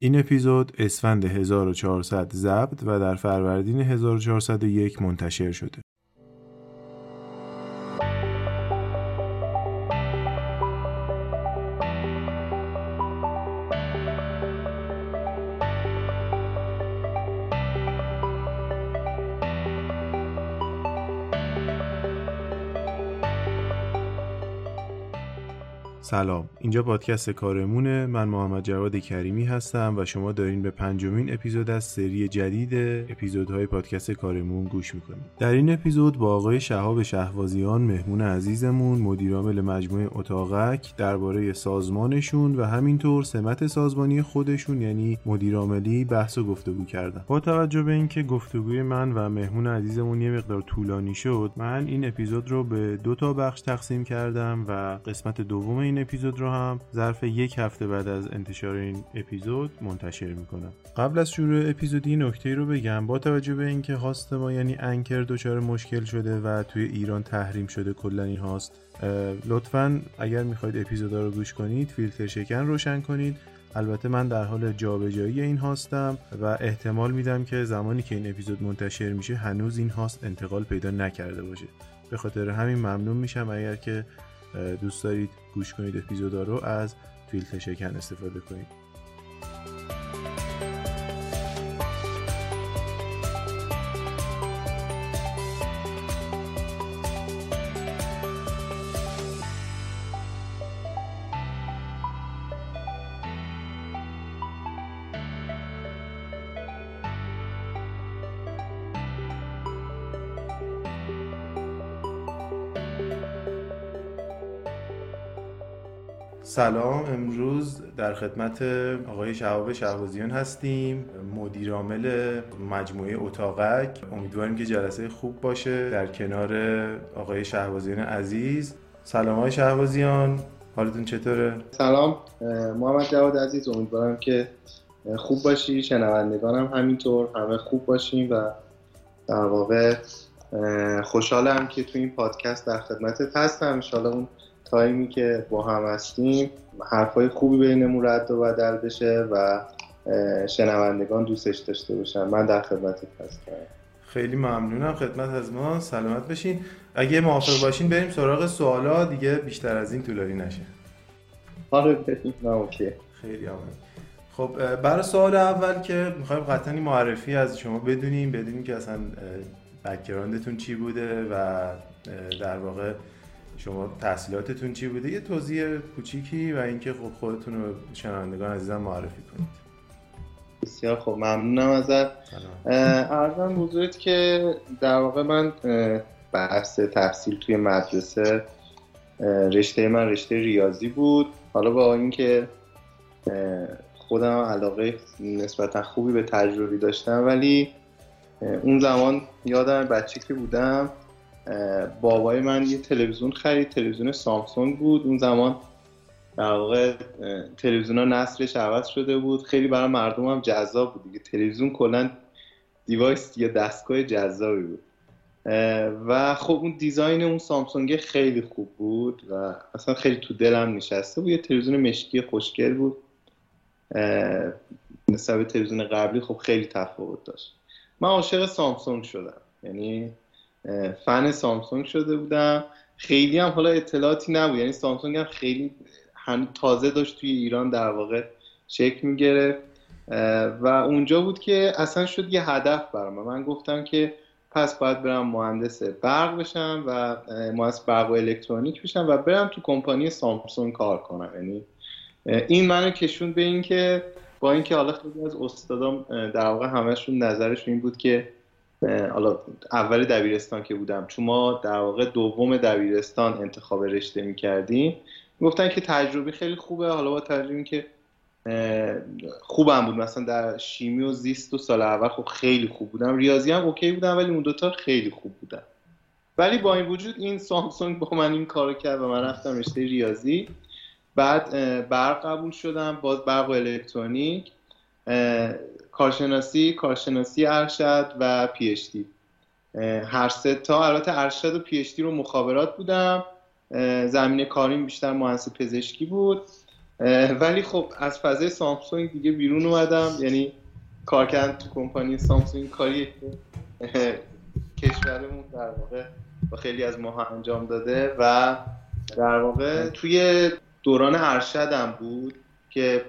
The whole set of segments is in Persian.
این اپیزود اسفند 1400 ضبط و در فروردین 1401 منتشر شده. سلام اینجا پادکست کارمونه. من محمد جواد کریمی هستم و شما دارین به پنجمین اپیزود از سری جدید اپیزودهای پادکست کارمون گوش می‌کنید. در این اپیزود با آقای شهاب شهوازیان مهمون عزیزمون مدیرعامل مجموعه اتاقک درباره سازمانشون و همینطور سمت سازمانی خودشون یعنی مدیرعاملی بحث و گفتگو کردم با توجه به اینکه گفتگوی من و مهمون عزیزمون یه مقدار طولانی شد من این اپیزود رو به دو تا بخش تقسیم کردم و قسمت دوم این اپیزود رو هم ظرف یک هفته بعد از انتشار این اپیزود منتشر می‌کنم قبل از شروع اپیزودی نکته رو بگم. با توجه به اینکه هاست ما یعنی انکر دچار مشکل شده و توی ایران تحریم شده کلا این هاست لطفا اگر می‌خواید اپیزودا رو گوش کنید فیلتر شکن روشن کنید. البته من در حال جابجایی این هاستم و احتمال میدم که زمانی که این اپیزود منتشر میشه هنوز این هاست انتقال پیدا نکرده باشه. به خاطر همین ممنون میشم اگر که دوست دارید گوش کنید اپیزودا رو از فیلتر شکن استفاده کنید. سلام امروز در خدمت آقای شهاب شهبازیان هستیم مدیر عامل مجموعه اتاقک. امیدواریم که جلسه خوب باشه در کنار آقای شهبازیان عزیز. سلام آقای شهبازیان حالتون چطوره؟ سلام محمد جواد عزیز امیدوارم که خوب باشی. شنوندگانم همینطور همه خوب باشیم و در واقع خوشحالم که تو این پادکست در خدمتت هستم. انشالله اون تایمی که با هم هستیم حرفای خوبی بینمون رد و بدل بشه و شنوندگان دوستش داشته باشن. من در خدمت هستم. خیلی ممنونم. خدمت از ما. سلامت بشین. اگه موافق باشین بریم سراغ سوالا. دیگه بیشتر از این طولانی نشه. آره بریم اوکی. خیلی آمد خب برای سوال اول که می‌خوایم قطعا معرفی از شما بدونیم. بدونیم که اصلا بکگراندتون چی بوده و در واقع شما تحصیلاتتون چی بوده؟ یه توضیح کوچیکی و اینکه خب خودتون رو شنوندگان عزیزم معرفی کنید. بسیار خب ممنونم ازت. ارزم بزرگت که در واقع من بحث تحصیل توی مدرسه رشته من رشته ریاضی بود. حالا با اینکه خودم علاقه نسبتا خوبی به تجربی داشتم ولی اون زمان یادم بچه که بودم بابای من یه تلویزیون خرید تلویزیون سامسونگ بود. اون زمان در واقع تلویزیون ها نسلش عوض شده بود. خیلی برای مردم هم جذاب بود دیگه. تلویزیون کلا دیوایس یا دستگاه جذابی بود. و خب اون دیزاین اون سامسونگ خیلی خوب بود و اصلا خیلی تو دلم نشسته بود. یه تلویزیون مشکی خوشگل بود. نسبت تلویزیون قبلی خب خیلی تفاوت داشت. من عاشق سامسونگ شدم. یعنی فن سامسونگ شده بودم. خیلی هم حالا اطلاعاتی نبود. یعنی سامسونگ هم خیلی هم تازه داشت توی ایران در واقع شکل می‌گرفت. و اونجا بود که اصلا شد یه هدف برام. من گفتم که پس باید برم مهندس برق بشم و مهندس برق و الکترونیک بشم و برم تو کمپانی سامسونگ کار کنم. یعنی این منو کشون به این که با اینکه حالا خیلی از استادام در واقع همشون نظرشون این بود که حالا اول دبیرستان که بودم. چون ما در واقع دوم دبیرستان انتخاب رشته می‌کردیم. گفتن که تجربه خیلی خوبه. حالا با تجربه که خوبم بود. مثلا در شیمی و زیست و سال اول خب خیلی خوب بودم. ریاضی هم اوکی بودم ولی اون دوتا خیلی خوب بودم. ولی با این وجود این سامسونگ با من این کارو کرد و من رفتم رشته ریاضی. بعد برق قبول شدم. باز برق و الکترونیک. کارشناسی کارشناسی ارشد و پیشتی هر سه تا البته ارشد و پیشتی رو مخابرات بودم. زمینه کاریم بیشتر مهندسی پزشکی بود. ولی خب از فضای سامسونگ دیگه بیرون اومدم. یعنی کار کردن تو کمپانی سامسونگ کاری کشورمون در واقع با خیلی از ماها انجام داده و در واقع توی دوران ارشدم بود که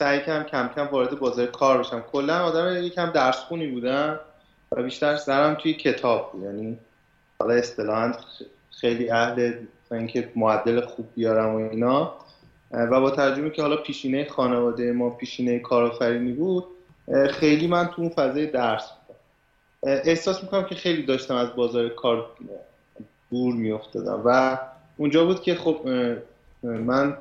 سعی کم کم کم وارد بازار کار بشم. کلا آدم یکم درس خونی بودم و بیشتر سرم توی کتاب بود. یعنی حالا اصطلاحا خیلی اهل اینکه معدل خوب بیارم و اینا. و با ترجمه که حالا پیشینه خانواده ما پیشینه کارآفرینی بود خیلی من تو اون فضای درس بودم. احساس می‌کنم که خیلی داشتم از بازار کار دور میافتادم. و اونجا بود که خب من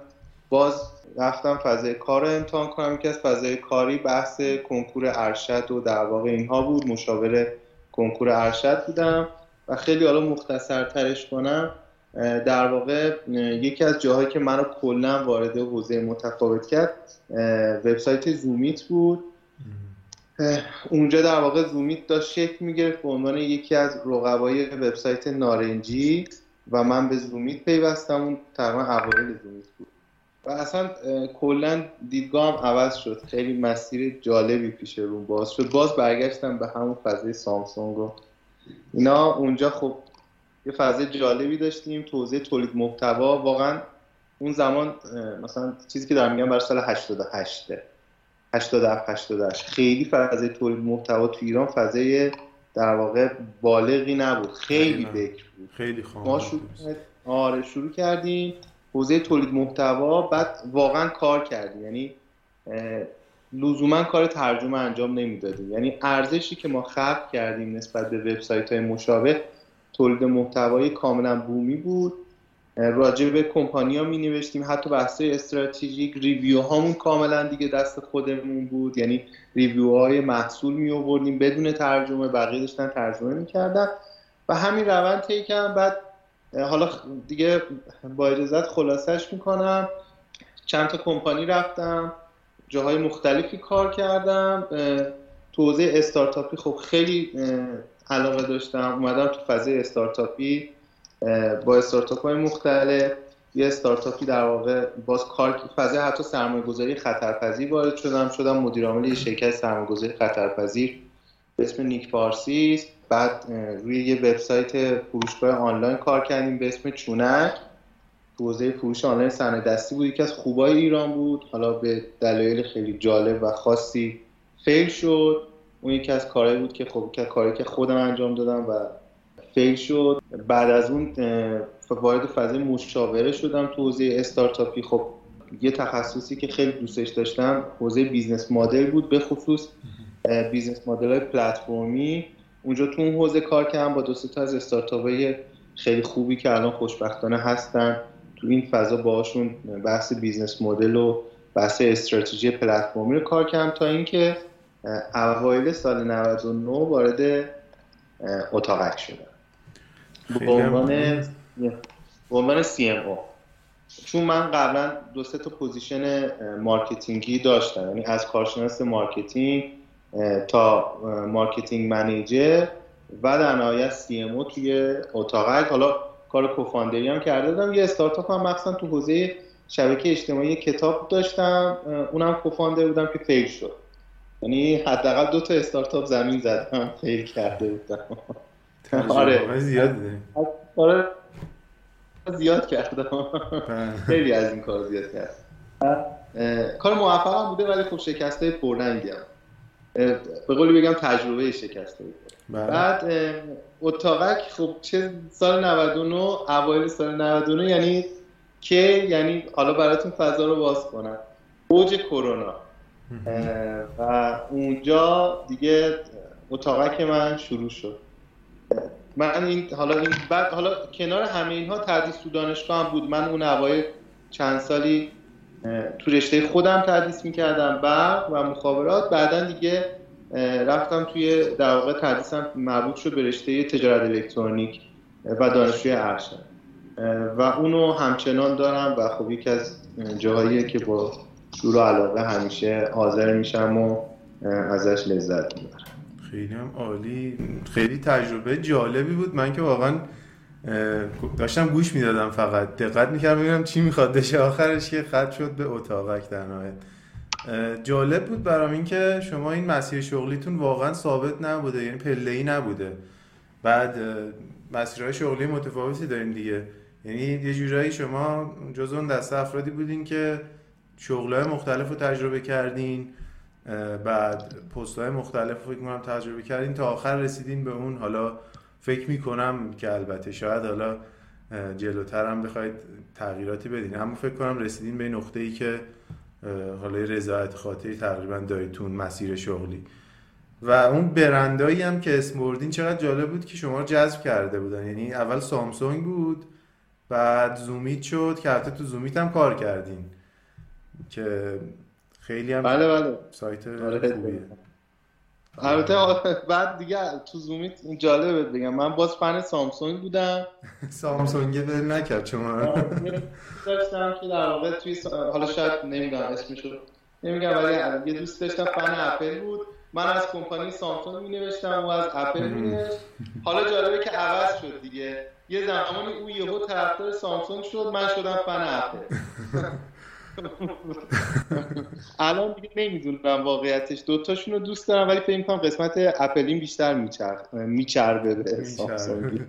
باز رفتم فضای کار رو امتحان کنم. که از فضای کاری بحث کنکور ارشد و در واقع اینها بود. مشاور کنکور ارشد بودم و خیلی حالا مختصر ترش کنم. در واقع یکی از جاهایی که منو کلا وارد حوزه متفاوت کرد وبسایت زومیت بود. اونجا در واقع زومیت داشت شکل می‌گرفت به عنوان یکی از رقبای وبسایت نارنجی و من به زومیت پیوستم. اون تقریبا اوایل زومیت بود. و اصلا کلا دیدگاهم عوض شد. خیلی مسیر جالبی پیش رو باز شد. باز برگشتم به همون فضای سامسونگ و اینا اونجا خب یه فضای جالبی داشتیم. توضیح تولید محتوا. واقعا اون زمان مثلا چیزی که دارم میگم برای سال 88 87 88 خیلی فضای تولید محتوا تو ایران فضای در واقع بالغی نبود. خیلی بکر بود. خیلی ما شروع آره شروع کردیم. حوزه تولید محتوا بعد واقعا کار کردیم یعنی لزوما کار ترجمه انجام نمی‌دادیم یعنی ارزشی که ما خلق کردیم نسبت به وبسایت های مشابه تولید محتوای کاملا بومی بود. راجع به کمپانیا می نوشتیم حتی بحث استراتژیک ریویو هامون کاملا دیگه دست خودمون بود. یعنی ریویو های محصول می آوردیم بدون ترجمه بقیه داشتن ترجمه می‌کردن. و همین روند طی بعد حالا دیگه با اجازت خلاصش می‌کنم. چند تا کمپانی رفتم جاهای مختلفی کار کردم. توضیح استارتاپی خب خیلی علاقه داشتم. اومدم تو فضای استارتاپی با استارتاپ های مختلف. یه استارتاپی در واقع باز کار فضای حتی سرمایه گذاری خطرپذیر وارد شدم. شدم مدیر عامل یه شرکت سرمایه گذاری خطرپذیر به اسم نیک پارسیس بعد روی یه وبسایت فروشگاه آنلاین کار کردیم به اسم چونک. حوزه فروش آنلاین صنعت دستی بود یکی از خوبای ایران بود. حالا به دلایل خیلی جالب و خاصی fail شد. اون یکی از کارهایی بود که خب کاری که خودم انجام دادم و fail شد. بعد از اون وارد فضای مشاوره شدم تو حوزه استارتاپی. خب یه تخصصی که خیلی دوستش داشتم حوزه business model بود به خصوص. business model های پلتفرمی. اونجا تو اون حوزه کار کردم با دو تا از استارتاپ های خیلی خوبی که الان خوشبختانه هستن. تو این فضا باشون بحث business model و بحث استراتژی پلتفرمی رو کار کردم تا اینکه اوایل سال 99 وارد اتاقک شدم. به عنوان به عنوان CMO چون من قبلا دو سه تا position marketing ی داشتم. یعنی از کارشناس marketing تا marketing manager و در نهایت CMO توی اتاقک حالا کار کوفاندری هم کرده بودم یه استارتاپ هم مخصوصا تو حوزه شبکه اجتماعی کتاب داشتم. اونم کوفاندر بودم که فیل شد. یعنی حداقل دو تا استارتاپ زمین زدم فیل کرده بودم. آره. زیاد آره. زیاد کردم. بله. خیلی از این کار زیاد کرد کار موفق هم بوده ولی خب شکسته پررنگی هم. به قولی بگم تجربه شکسته بود بله. بعد اتاقک خب چه سال 99 اوایل سال 99 یعنی که یعنی حالا براتون فضا رو باز کنم. اوج کرونا. و اونجا دیگه اتاقک من شروع شد. من این حالا این بعد حالا کنار همه اینها تدریس تو دانشگاه هم بود. من اون اوایل چند سالی تو رشته خودم تدریس می‌کردم برق و مخابرات. بعدا دیگه رفتم توی در واقع تدریسم مربوط شد به رشته تجارت الکترونیک و دانشجوی ارشد. و اونو همچنان دارم و خب یکی از جاهاییه که با شور و علاقه همیشه حاضر میشم و ازش لذت می‌برم. خیلی هم عالی. خیلی تجربه جالبی بود. من که واقعا داشتم گوش می‌دادم فقط. دقت می‌کردم ببینم چی می‌خواد. بشه آخرش که خط شد به اتاقک در نهایت. جالب بود برام اینکه شما این مسیر شغلیتون واقعا ثابت نبوده یعنی پله ای نبوده. بعد مسیرهای شغلی متفاوتی دارین دیگه. یعنی یه جورایی شما جز اون دسته افرادی بودین که شغلهای مختلف رو تجربه کردین بعد پست های مختلف رو فکر کنم تجربه کردین تا آخر رسیدین به اون. حالا فکر می‌کنم که البته شاید حالا جلوتر هم بخواید تغییراتی بدین. اما فکر کنم رسیدین به نقطه ای که حالا رضایت خاطری تقریبا دایتون مسیر شغلی. و اون برندایی هم که اسم بردین چقدر جالب بود که شما رو جذب کرده بودن. یعنی اول سامسونگ بود بعد زومیت شد که حتی تو زومیت هم کار کردین. که خیلی هم بله بله. سایت آره. خوبیه. البته بعد دیگه تو زومیت این جالبه بگم. من باز فن سامسونگ بودم. سامسونگ بل نکرد شما داشتم که در واقع توی حالا شاید نمی‌دونم اسمشو. نمیگم ولی یه دوست داشتم فن اپل بود. من از کمپانی سامسونگ می نوشتم و از اپل می حالا جالبه که عوض شد دیگه. یه زمانی او یهو طرفدار سامسونگ شد من شدم فن اپل. الان دیگه نمی‌دونم واقعیتش. دوتاشون رو دوست دارم ولی فکر می‌کنم قسمت اپلین بیشتر میچربه به سامسونگ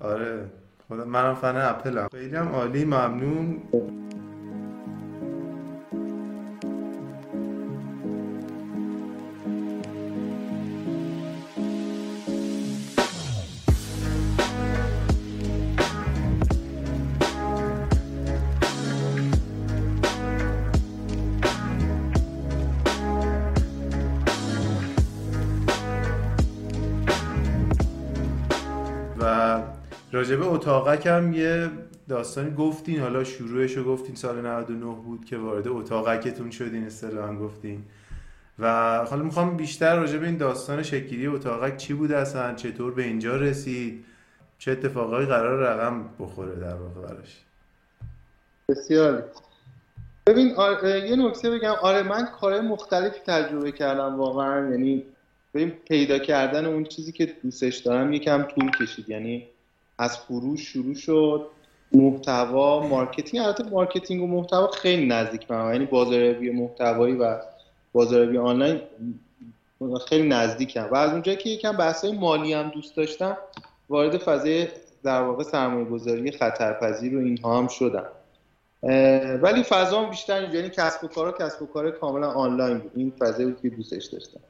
آره. خدا منم فن اپلم. خیلی هم عالی ممنون. راجبه اتاقک هم یه داستانی گفتین حالا شروعش رو گفتین سال 99 بود که وارد اتاقکتون شدین اصطلاحا گفتین. و حالا می‌خوام بیشتر راجبه این داستان شکلی اتاقک چی بوده اصلا چطور به اینجا رسید چه اتفاقایی قرار رقم بخوره در واقع براش. بسیار. ببین یه نکته بگم. آره من کار مختلفی تجربه کردم واقعا. یعنی ببین پیدا کردن اون چیزی که دوستش دارم یکم طول کشید. یعنی از فروش شروع شد. محتوا marketing. البته marketing و محتوا خیلی نزدیک به هم یعنی بازاریابی محتوایی و بازاریابی آنلاین خیلی نزدیکم و از اونجایی که یکم بحثای مالی هم دوست داشتم وارد فضای در واقع سرمایه گذاری خطرپذیر و اینها هم شدم. ولی فضا بیشتر اینجا. یعنی کسب و کارا کسب و کار کاملا آنلاین بود. این فضایی بود که دوستش داشتم.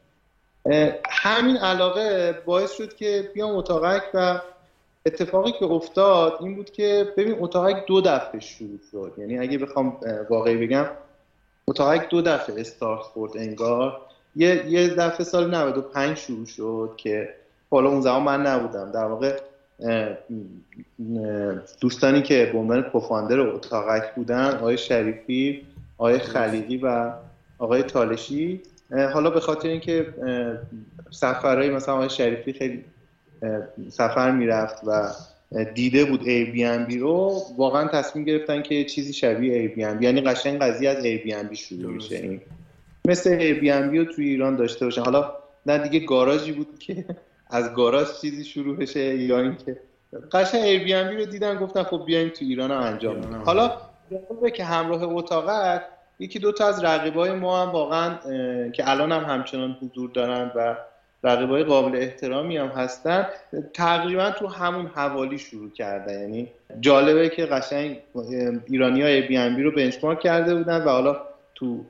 همین علاقه باعث شد که بیام اتاقک و اتفاقی که افتاد این بود که ببین اتاقک دو دفعه شروع شد. یعنی اگه بخوام واقعی بگم اتاقک دو دفعه استارت خورد انگار. یه یه دفعه سال 95 شروع شد که حالا اون زمان من نبودم. در واقع دوستانی که به عنوان کوفاندر اتاقک بودن آقای شریفی آقای خلیقی و آقای تالشی حالا به خاطر اینکه سفرهای مثلا آقای شریفی خیلی سفر می‌رفت و دیده بود بی رو واقعا تصمیم گرفتن که چیزی شبیه بی یعنی قشنگ قضیه از بی شروع میشه. این مثل بی رو توی ایران داشته باشن حالا نه دیگه گاراژی بود که از گاراژ چیزی شروع بشه یا اینکه قشنگ بی رو دیدن گفتن خب بیایم تو ایران هم انجام حالا که همراه اتاقت یکی دو تا از رقیبای ما هم واقعا که الان هم همچنان حضور دارن و رقیبای قابل احترامی هم هستن. تقریبا تو همون حوالی شروع کردن. یعنی جالبه که قشنگ ایرانی های بی بی رو بنچمارک کرده بودن و حالا تو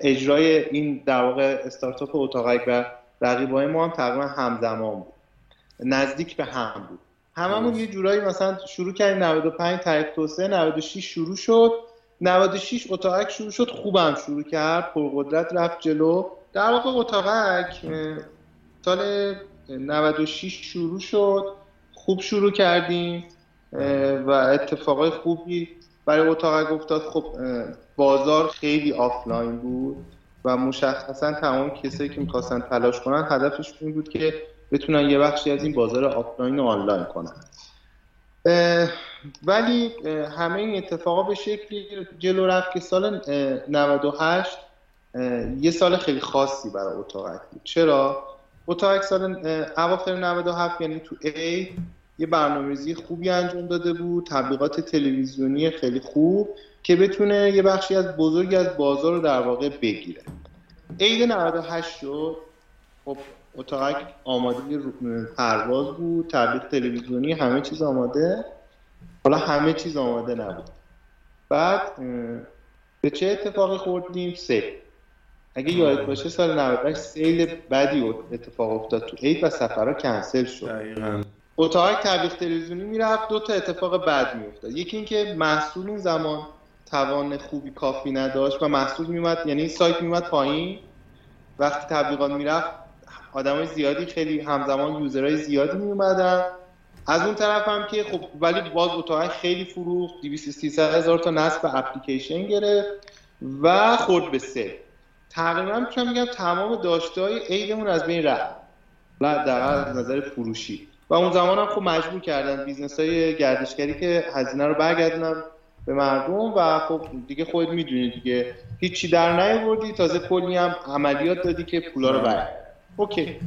اجرای این در واقع استارتاپ اتاقک و رقیبای ما هم تقریبا همزمان بود. نزدیک به هم بود. هممون یه جورایی مثلا شروع کردیم 95 طریق توسعه 96 شروع شد. 96 اتاقک شروع شد خوبم شروع کرد. پرقدرت رفت جلو. در واقع اتاقک سال 96 شروع شد. خوب شروع کردیم و اتفاقای خوبی برای اتاق افتاد. خب بازار خیلی آفلاین بود و مشخصا تمام کسایی که می‌خواستن تلاش کنن هدفش این بود که بتونن یه بخشی از این بازار آفلاین رو آنلاین کنن. ولی همه این اتفاقا به شکلی جلو رفت که سال 98 یه سال خیلی خاصی برای اتاقک بود. چرا؟ اتاقک سال اواخر 97 یعنی تو A. یه برنامه‌ریزی خوبی انجام داده بود تبلیغات تلویزیونی خیلی خوب که بتونه یه بخشی از بزرگی از بازار رو در واقع بگیره. عید 98 شد. خب اتاق آماده پرواز بود تبلیغ تلویزیونی همه چیز آماده. حالا همه چیز آماده نبود. بعد به چه اتفاقی خوردیم؟ سه. اگه یاد باشه سال 98 سیل بدی اتفاق افتاد تو عید و سفرها کنسل شد. دقیقاً. اتاق تبلیغ تلویزیونی می‌رفت دو تا اتفاق بد میافتاد. یکی اینکه محصول اون زمان توان خوبی کافی نداشت و محصول میومد یعنی سایت میومد پایین. وقتی تبلیغات می‌رفت آدمای زیادی خیلی همزمان user های زیادی میومدن از اون طرف هم که خب ولی باز اتاقک خیلی فروخت 200 هزار تا نصب اپلیکیشن گرفت و خورد به سیل تقریبا می‌تونم میگم تمام داشتهای عیدمون از بین رفت. در از نظر فروشی. و اون زمان هم خب مجبور کردن business های گردشگری که هزینه رو برگردونن به مردم و خب دیگه خود می‌دونی دیگه. هیچی در نیاوردی تازه کلی هم عملیات دادی که پولا رو برگرد اوکی.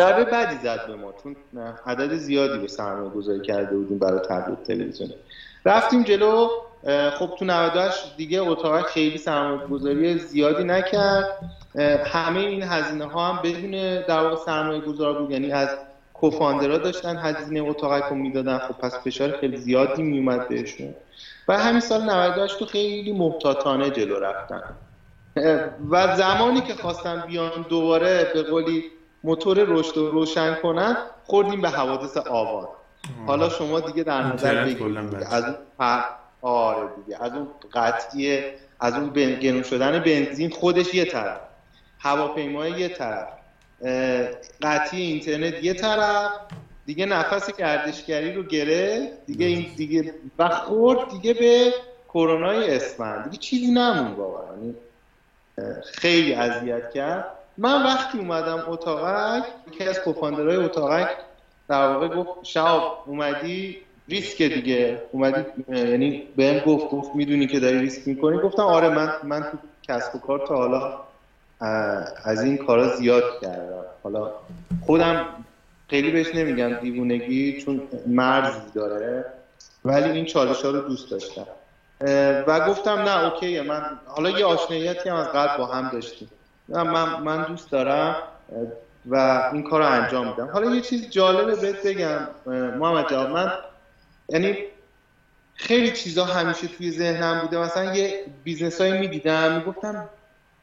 ضربه بعدی زد به ما چون عدد زیادی به سرمایه گذاری کرده بودیم برای تبلیغ تلویزیونی رفتیم جلو. خب تو 98 دیگه اتاق خیلی سرمایه گذاری زیادی نکرد. همه این هزینه ها هم بدون در واقع سرمایه گذار بود یعنی از کوفاندرا داشتن هزینه اتاق رو می‌دادن. خب پس فشار خیلی زیادی میومد بهشون. و همین سال 98 تو خیلی محتاطانه جلو رفتن. و زمانی که خواستن بیان دوباره به قولی موتور رشد رو روشن کنن خوردیم به حوادث آوان حالا شما دیگه در نظر بگیرید. از آره دیگه. از اون قطعی از اون گرون شدن بنزین خودش یه طرف. هواپیمای یه طرف. قطعی اینترنت یه طرف. دیگه نفس گردشگری رو گرفت. دیگه این دیگه و خورد دیگه به کرونای اسفند. دیگه چیزی نمون واقعا. یعنی خیلی اذیت کرد. من وقتی اومدم اتاقک یکی از کوفاندرهای اتاقک در واقع گفت شاب اومدی؟ ریسک دیگه. اومدی یعنی بهم گفت گفت می‌دونی که داری ریسک می‌کنی. گفتم آره من من تو کسب و کار تا حالا از این کارا زیاد کردم. حالا خودم خیلی بهش نمیگم دیوونگی چون مرزی داره. ولی این چالش ها رو دوست داشتم. و گفتم نه اوکی من حالا یه آشناییتی هم از قبل با هم داشتیم. من من دوست دارم و این کار رو انجام میدم. حالا یه چیز جالبه بهت بگم محمد جواب من یعنی خیلی چیزا همیشه توی ذهنم بوده. مثلا یه business هایی می‌دیدم می‌گفتم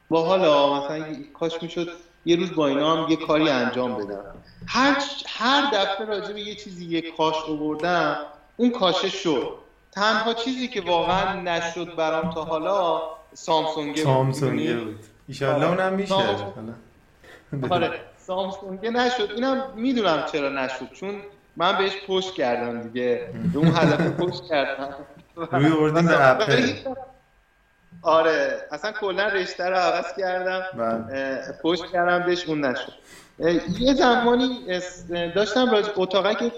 با حالا مثلا کاش می‌شد یه روز با اینا هم یه کاری انجام بدم. هر هر دفعه راجع به یه چیزی یه کاش آوردم اون کاشه شد. تنها چیزی که واقعا نشد برام تا حالا سامسونگ سامسونگ بود. ایشالله اونم میشه. آره. سامسونگ نشد. اینم می‌دونم چرا نشد چون من بهش پشت کردم دیگه. به اون هدف پشت کردم. روی آوردیم به اپل آره اصلا کلا رشته رو عوض کردم. بله. پشت کردم بهش اون نشد. یه زمانی داشتم راج اتاقه که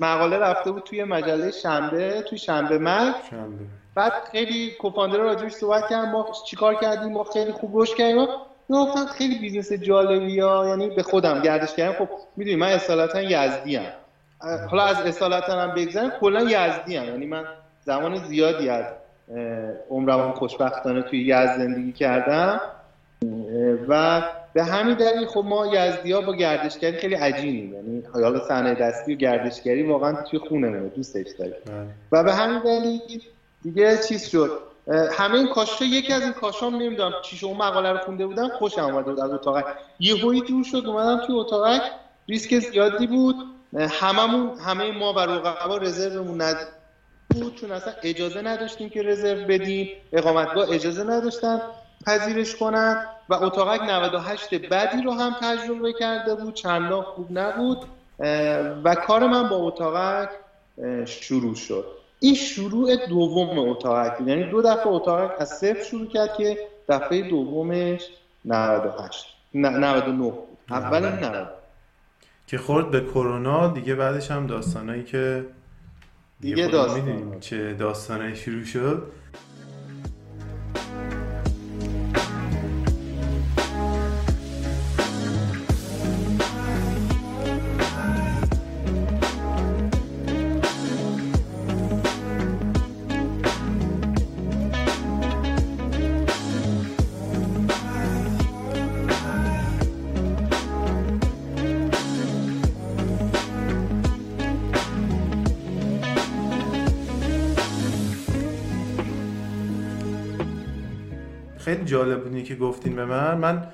مقاله رفته بود توی مجله شنبه توی شنبه شنبه. بعد خیلی کوفاندر راجبش صحبت کردم ما چیکار کردیم ما خیلی خوب روش کردیم. گفتم خیلی بیزنس جالبی ها یعنی به خودم گردش کردم. خب می‌دونی من اصالتا یزدی ام حالا از اصالتا هم بگذارم کلا یزدی ام یعنی من زمان زیادی از عمرم خوشبختانه توی یزد زندگی کردم. و به همین دلیل خب ما یزدی ها با گردشگری خیلی عجینیم یعنی حالا صحنه دستی و گردشگری واقعا توی خونمونه دوستش داریم. بله. و به همین دلیل دیگه چیز شد. همه این کاشا یکی از این کاشام نمی‌دونم چی اون مقاله رو خونده بودم خوش اومده بود از اتاق یهویی جور شد اومدم توی اتاق ریسک زیادی بود. هممون همه ما و رقبا رزرومون ند بود چون اصلا اجازه نداشتیم که رزرو بدیم. اقامتگاه اجازه نداشتن پذیرش کنن و اتاقک 98 بعدی رو هم تجربه کرده بود. چندان خوب نبود. و کار من با اتاقک شروع شد. این شروع دوم اتاقک یعنی دو دفعه اتاقک از صفر شروع کرد که دفعه دومش 98 99 بود. اول 90 که خورد به کرونا دیگه بعدش هم داستانایی که دیگه داستان. چه داستانایی شروع شد. جالب بودی که گفتین به من. من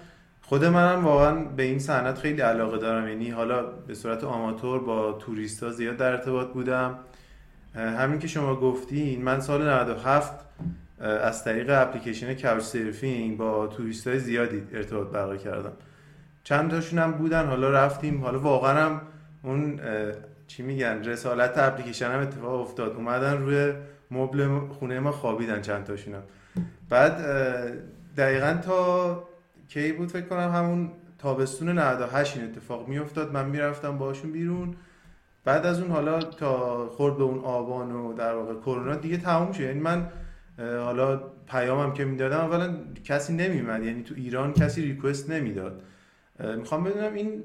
خود منم واقعا به این صنعت خیلی علاقه دارم. یعنی حالا به صورت آماتور با توریستا زیاد در ارتباط بودم. همین که شما گفتین من سال 97 از طریق اپلیکیشن کاوچ سرفینگ با توریست های زیادی ارتباط برقرار کردم. چند تاشون هم بودن حالا رفتیم. حالا واقعا هم اون چی میگن رسالت اپلیکیشن هم اتفاق افتاد. اومدن روی مبل خونه ما خوابیدن چند تاشون هم. بعد دقیقا تا کی بود فکر کنم همون تابستون 98 این اتفاق میافتاد. من می‌رفتم باشون بیرون. بعد از اون حالا تا خورد به اون آبان و در واقع کرونا دیگه تموم شد. یعنی من حالا پیامم که می‌دادم اولا کسی نمیمد یعنی تو ایران کسی ریکوست نمی‌داد. می‌خوام بدونم این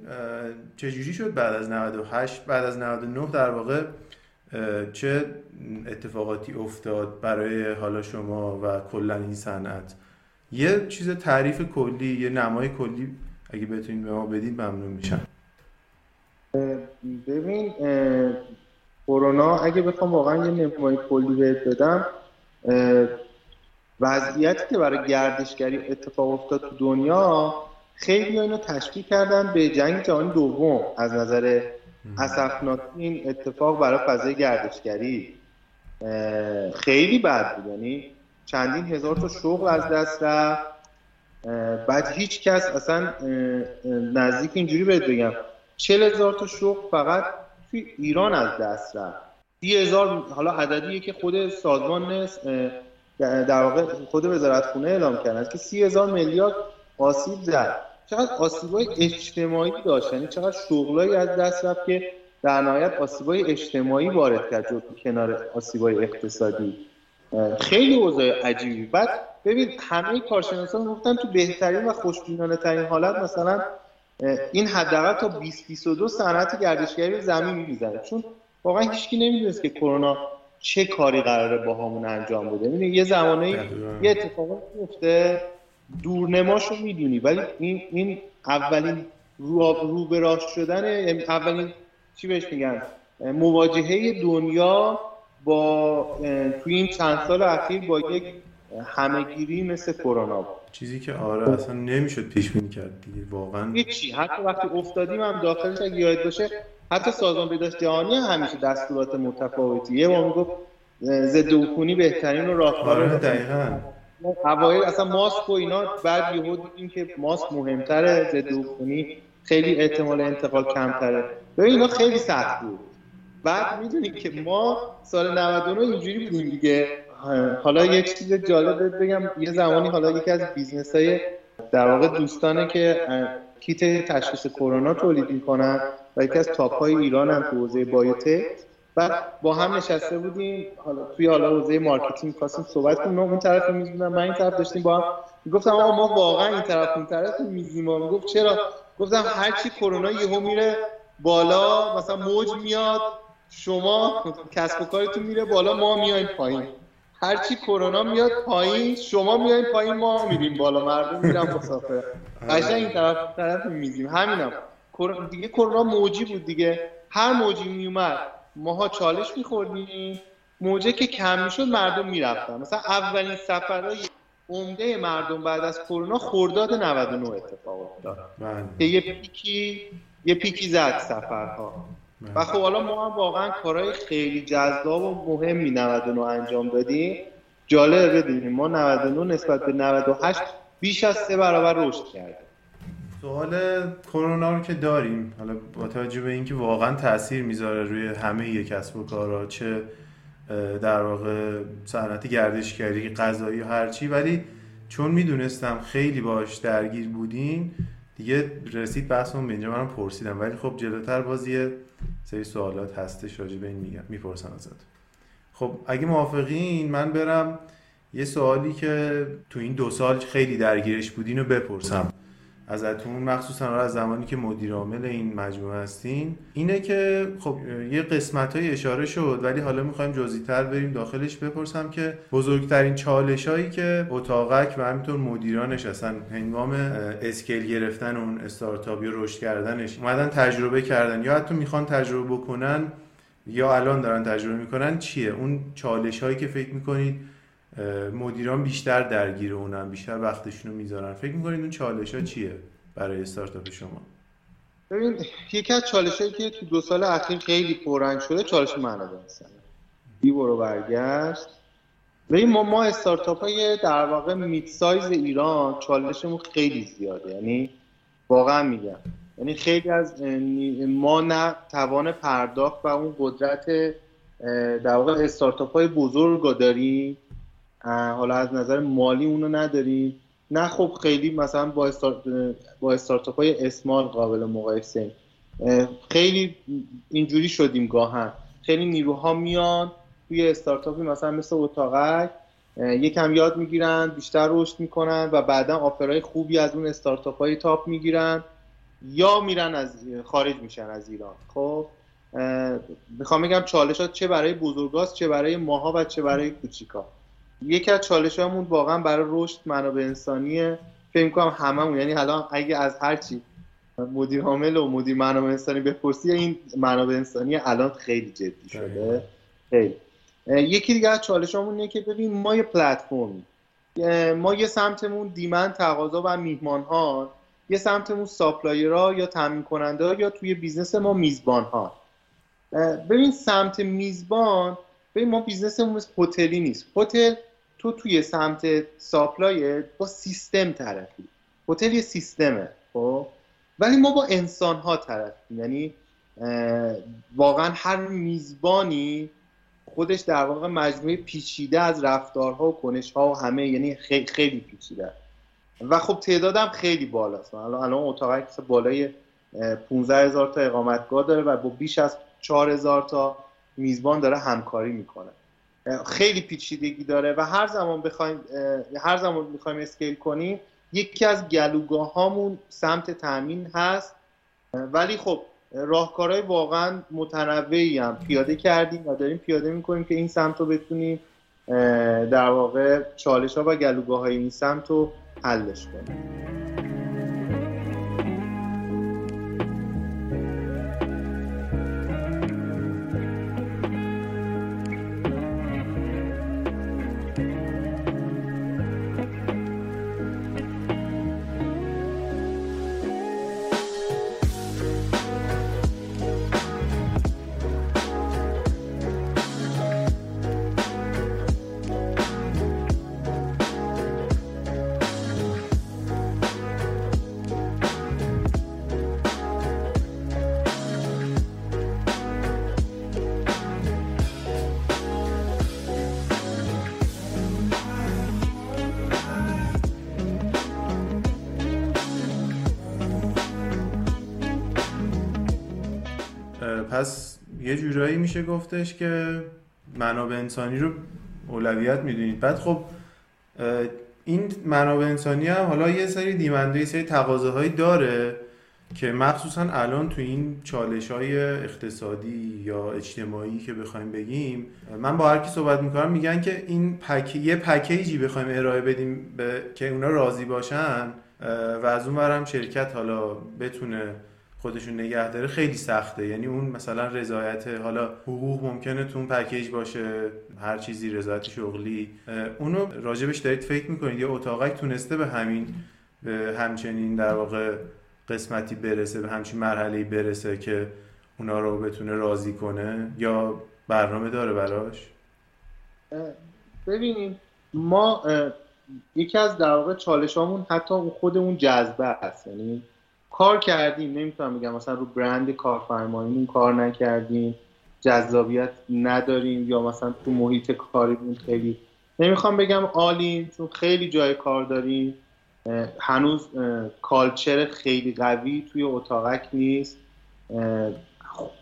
چجوری شد بعد از 98 بعد از 99 در واقع چه اتفاقاتی افتاد برای حالا شما و کلا این صنعت؟ یه چیز تعریف کلی یه نمای کلی اگه بتونید به ما بدید ممنون میشم. ببین کرونا اگه بخوام واقعا یه نمای کلی بهت بدم وضعیتی که برای گردشگری اتفاق افتاد تو دنیا خیلی اینو تشکیل کردن به جنگ جهانی دوم. از نظر اسفناکی این اتفاق برای فضای گردشگری خیلی بد بود. یعنی چندین هزار تا شغل از دست رفت. بعد هیچ کس اصلا نزدیک اینجوری بهت بگم. چل هزار تا شغل فقط توی ایران از دست رفت. سی هزار حالا عددیه که خود سازمان در واقع خود وزارت خونه اعلام کردن که سی هزار میلیارد آسیب زد. چقدر آسیبای اجتماعی داشت. یعنی چقدر شغلایی از دست رفت که در نهایت آسیبای اجتماعی وارد کرد جو کنار آسیبای اقتصادی. خیلی اوضاع عجیبی. بعد ببین همه کارشناسان گفتن تو بهترین و خوشبینانه ترین حالت مثلا این حداقل تا 2022 صنعت گردشگری زمین می‌زنه چون واقعا هیچکی نمی‌دونست که کرونا چه کاری قراره با همون انجام بده. ببین یه زمانی یه اتفاقی میفته دورنماشو می‌دونی. ولی این این اولین رو, رو به راست شدن یعنی اولین چی بهش میگن مواجهه دنیا با توی این چند سال اخیر با یک همهگیری مثل کرونا بود. چیزی که آره اصلا نمی‌شد پیش بینی کرد دیگه واقعا. هیچی. حتی وقتی افتادیم هم داخلش اگه یاد باشه حتی سازمان بهداشت جهانی همیشه دستورات متفاوتی. یه ما می‌گفت ضد عفونی بهترین و راهکار آره دقیقاً. اوایل اصلا ماسک و اینا بعد یهو دیدیم که ماسک مهمتره ضد عفونی خیلی احتمال انتقال کمتره. ببین اینا خیلی سخت بود. بعد می‌دونی که ما سال 99 اینجوری بودیم دیگه. حالا یه چیز جالب بگم. یه زمانی حالا یکی از business های در واقع دوستانه که کیت تشخیص کرونا تولید می‌کنن و یکی از top های ایران هم تو حوزه biotech. بعد با هم نشسته بودیم. حالا توی حالا حوزه marketing خواستیم صحبت کنیم. اون طرف میز بودم من این طرف داشتیم با هم. گفتم آقا ما واقعا این طرف اون طرف میزیم گفت چرا گفتم هر چی کرونا یهو میره بالا مثلا موج میاد شما کسب و کارتون میره بالا ما میایم پایین. هرچی کرونا میاد پایین شما میایم پایین ما میریم بالا. مردم میرن مسافر. قشنگ این طرف طرف میزیم همینم. دیگه کرونا موجی بود دیگه. هر موجی میومد ماها چالش میخوردیم. موجه که کم می‌شد مردم می‌رفتن. مثلا اولین سفرهای عمده مردم بعد از کرونا خرداد 99 اتفاق افتاد. بله. که یه پیکی یه پیکی زد سفرها. و خب حالا ما هم واقعا کارهای خیلی جذاب و مهمی 99 انجام دادیم. جالب بدونیم ما 99 نسبت به 98 بیش از سه برابر رشد کردیم. سوال کرونا رو که داریم حالا با توجه به اینکه واقعا تاثیر می‌ذاره روی همه یک کسب و کارا چه در واقع صنعت گردشگری غذایی هرچی ولی چون می‌دونستم خیلی باش درگیر بودیم دیگه رسید بحثمون به اینجا منم پرسیدم ولی خب جلوتر باز یه سری سوالات هستش راجع به این میگم می‌پرسن ازت. خب اگه موافقین من برم یه سوالی که تو این دو سال خیلی درگیرش بودین رو بپرسم. ازتون مخصوصا از زمانی که مدیر عامل این مجموعه هستین. اینه که خب یه قسمت های اشاره شد ولی حالا می‌خوایم جزئی تر بریم داخلش. بپرسم که بزرگترین چالش هایی که اتاقک و همینطور مدیرانش اصلا هنگام اسکیل گرفتن اون استارتاپ یا رشد کردنش اومدن تجربه کردن یا حتی می‌خوان تجربه بکنن یا الان دارن تجربه می‌کنن چیه؟ اون چالش هایی که فکر می‌کنید مدیران بیشتر درگیر اونن بیشتر وقتشون رو می‌ذارن. فکر می‌کنید اون چالش ها چیه برای استارتاپ شما؟ ببین یکی از چالش هایی که تو دو سال اخیر خیلی پررنگ شده چالش منابع انسانی بی برو برگشت. ببین ما ما استارتاپ های در واقع میت سایز ایران چالشمون خیلی زیاده. یعنی واقعا میگم. یعنی خیلی از ما نه توان پرداخت و اون قدرت در واقع استارتاپ های بزرگ داریم. حالا از نظر مالی اونو نداریم. نه خب خیلی مثلا با, استارت با استارتاپ های اسمال قابل مقایسه خیلی اینجوری شدیم گاهن. خیلی نیروها میان توی استارتاپی مثلا مثل اتاقک یکم یاد می‌گیرن بیشتر رشد می‌کنن و بعدا آفرهای خوبی از اون استارتاپ های تاپ می‌گیرن یا میرن از خارج میشن از ایران. خب می‌خوام بگم چالش ها چه برای بزرگاست چه برای ماها و چه برای کوچیکا. یکی از چالش همون واقعا برای رشد منابع انسانیه. فکر کنم هممون یعنی حالا اگه از هر چی مدیر عامل و مدیر منابع انسانی بپرسی این منابع انسانی الان خیلی جدی شده. خیلی. یکی دیگه از چالش اینه که ببین ما یه پلتفرمی ما یه سمتمون demand تقاضا و میهمان ها یه سمتمون supplier ها یا تامین کننده ها یا توی business ما میزبان ها ببین سمت میزبان ببین ما business مون مثل هتلی نیست. هتل تو توی سمت supply با سیستم طرفی هتل یه سیستمه خب؟ ولی ما با انسان ها طرفیم یعنی واقعا هر میزبانی خودش در واقع مجموعه پیچیده از رفتارها و کنشها و همه یعنی خیلی خیلی پیچیده. و خب تعدادم خیلی بالاست. الان الان اتاقی که بالای 15 هزار تا اقامتگاه داره و با بیش از 4 هزار تا میزبان داره همکاری می‌کنه. خیلی پیچیدگی داره و هر زمان بخوایم هر زمان می‌خوایم اسکیل کنیم یکی از گلوگاه هامون سمت تامین هست. ولی خب راهکارهای واقعا متنوعی هم پیاده کردیم و داریم پیاده می‌کنیم که این سمت رو بتونیم در واقع چالش ها و گلوگاه های این سمت رو حلش کنیم. یه جورایی میشه گفتش که منابع انسانی رو اولویت می‌دونید. بعد خب این منابع انسانی هم حالا یه سری دیمنده یه سری تقاضاهایی داره که مخصوصا الان تو این چالش های اقتصادی یا اجتماعی که بخوایم بگیم من با هر کی صحبت می‌کنم میگن که این پک... یه پکیجی بخوایم ارائه بدیم به... که اونا راضی باشن و از اون هم شرکت حالا بتونه خودشون نگه داره خیلی سخته. یعنی اون مثلا رضایت حالا حقوق ممکنه تو اون پکیج باشه هر چیزی رضایت شغلی. اونو راجبش دارید فکر می‌کنید. یه اتاقک تونسته به همین به همچنین در واقع قسمتی برسه به همچین مرحله برسه که اونا رو بتونه راضی کنه؟ یا برنامه داره براش؟ ببینیم. ما یکی از در واقع چالشامون حتی خودمون جذبه است. یعنی کار کردیم نمی‌تونم بگم. مثلا رو برند کارفرماییمون کار نکردیم جذابیت نداریم یا مثلا تو محیط کاریمون خیلی. نمی‌خوام بگم عالیم چون خیلی جای کار داریم. هنوز کالچر خیلی قوی توی اتاقک نیست.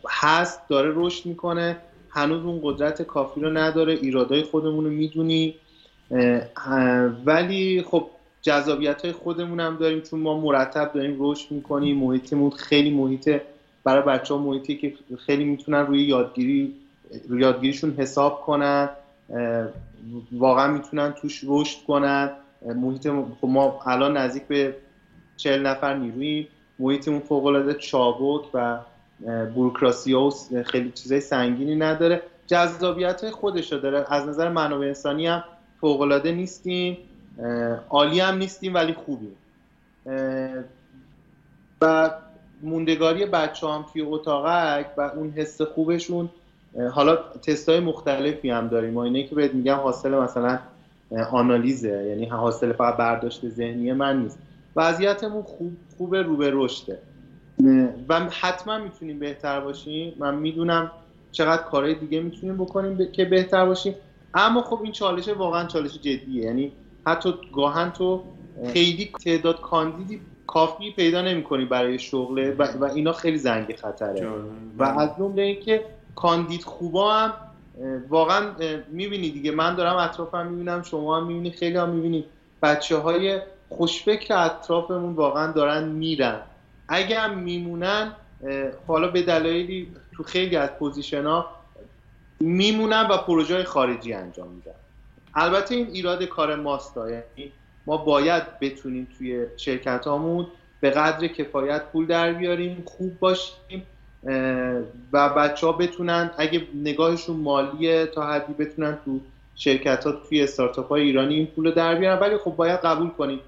هست داره رشد می‌کنه. هنوز اون قدرت کافی رو نداره. ایرادای خودمون رو می‌دونی ولی خب جذابیت های خودمون هم داریم چون ما مرتب داریم رشد می‌کنیم. محیطمون خیلی محیط برای بچه ها محیطی که خیلی می‌تونن روی یادگیری روی یادگیریشون حساب کنن واقعا می‌تونن توش رشد کنن. محیط خب ما الان نزدیک به چهل نفر نیرویم محیطمون فوق العاده چابک و بوروکراسی و خیلی چیزای سنگینی نداره. جذابیت های خودش داره. از نظر منابع انسانی هم فوقالعاده نیستیم. عالی هم نیستیم ولی خوبیم. و موندگاری بچه هم توی اتاقک و اون حس خوبشون حالا تست های مختلفی هم داریم. ما اینه که بهت میگم حاصل مثلا آنالیزه یعنی حاصل فقط برداشت ذهنی من نیست. وضعیتمون خوب خوب رو به رشده و حتما می‌تونیم بهتر باشیم. من می‌دونم چقدر کارهای دیگه می‌تونیم بکنیم که بهتر باشیم. اما خب این چالش واقعا چالش جدیه. یعنی حتی گاهن تو خیلی تعداد کاندیدی کافی پیدا نمی‌کنی برای شغله و, و اینا خیلی زنگ خطره. و از جمله اینکه کاندید خوبا هم واقعا می‌بینی دیگه. من دارم اطرافم می‌بینم شما هم می‌بینی خیلی هم می‌بینی. بچه های خوشفکر اطرافمون واقعا دارن میرن. اگه هم میمونن حالا به دلایلی تو خیلی از position ها میمونن و پروژه خارجی انجام میدن. البته این ایراد کار ماست یعنی ما باید بتونیم توی شرکت هامون به قدر کفایت پول در بیاریم خوب باشیم و بچه ها بتونن اگه نگاهشون مالیه تا حدی بتونن تو شرکت ها توی استارتاپ های ایرانی این پول در بیارن. ولی خب باید قبول کنیم.